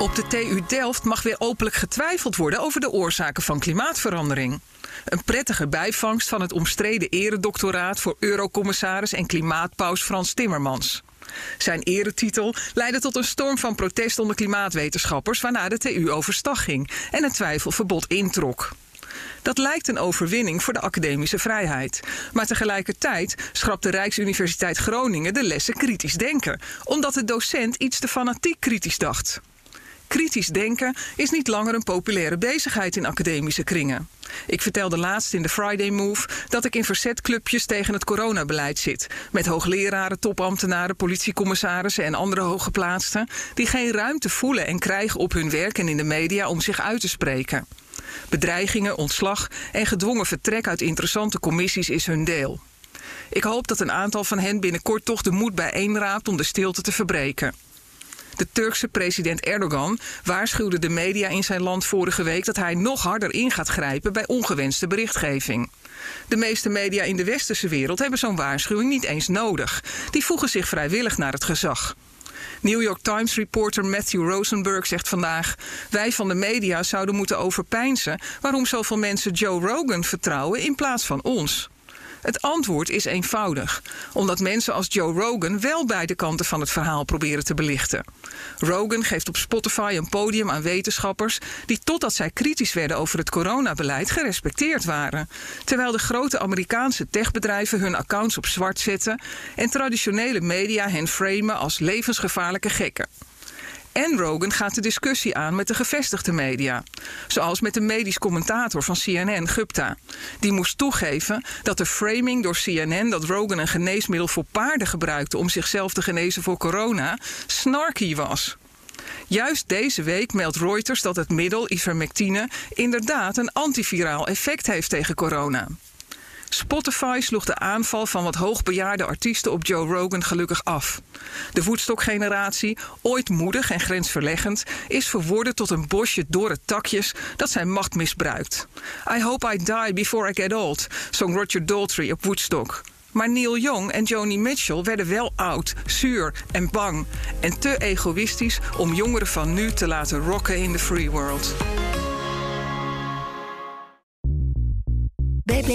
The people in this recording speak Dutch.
Op de TU Delft mag weer openlijk getwijfeld worden over de oorzaken van klimaatverandering. Een prettige bijvangst van het omstreden eredoctoraat voor eurocommissaris en klimaatpaus Frans Timmermans. Zijn eretitel leidde tot een storm van protest onder klimaatwetenschappers, waarna de TU overstag ging en het twijfelverbod introk. Dat lijkt een overwinning voor de academische vrijheid. Maar tegelijkertijd schrapt de Rijksuniversiteit Groningen de lessen kritisch denken, omdat de docent iets te fanatiek kritisch dacht. Kritisch denken is niet langer een populaire bezigheid in academische kringen. Ik vertelde laatst in de Friday Move dat ik in verzetclubjes tegen het coronabeleid zit. Met hoogleraren, topambtenaren, politiecommissarissen en andere hooggeplaatsten die geen ruimte voelen en krijgen op hun werk en in de media om zich uit te spreken. Bedreigingen, ontslag en gedwongen vertrek uit interessante commissies is hun deel. Ik hoop dat een aantal van hen binnenkort toch de moed bijeenraapt om de stilte te verbreken. De Turkse president Erdogan waarschuwde de media in zijn land vorige week dat hij nog harder in gaat grijpen bij ongewenste berichtgeving. De meeste media in de westerse wereld hebben zo'n waarschuwing niet eens nodig. Die voegen zich vrijwillig naar het gezag. New York Times reporter Matthew Rosenberg zegt vandaag: Wij van de media zouden moeten overpeinzen waarom zoveel mensen Joe Rogan vertrouwen in plaats van ons. Het antwoord is eenvoudig, omdat mensen als Joe Rogan wel beide kanten van het verhaal proberen te belichten. Rogan geeft op Spotify een podium aan wetenschappers die totdat zij kritisch werden over het coronabeleid gerespecteerd waren, terwijl de grote Amerikaanse techbedrijven hun accounts op zwart zetten en traditionele media hen framen als levensgevaarlijke gekken. En Rogan gaat de discussie aan met de gevestigde media. Zoals met de medisch commentator van CNN, Gupta. Die moest toegeven dat de framing door CNN dat Rogan een geneesmiddel voor paarden gebruikte om zichzelf te genezen voor corona, snarky was. Juist deze week meldt Reuters dat het middel ivermectine inderdaad een antiviraal effect heeft tegen corona. Spotify sloeg de aanval van wat hoogbejaarde artiesten op Joe Rogan gelukkig af. De Woodstock-generatie, ooit moedig en grensverleggend, is verworden tot een bosje dorre takjes dat zijn macht misbruikt. I hope I die before I get old, zong Roger Daltrey op Woodstock. Maar Neil Young en Joni Mitchell werden wel oud, zuur en bang en te egoïstisch om jongeren van nu te laten rocken in de free world.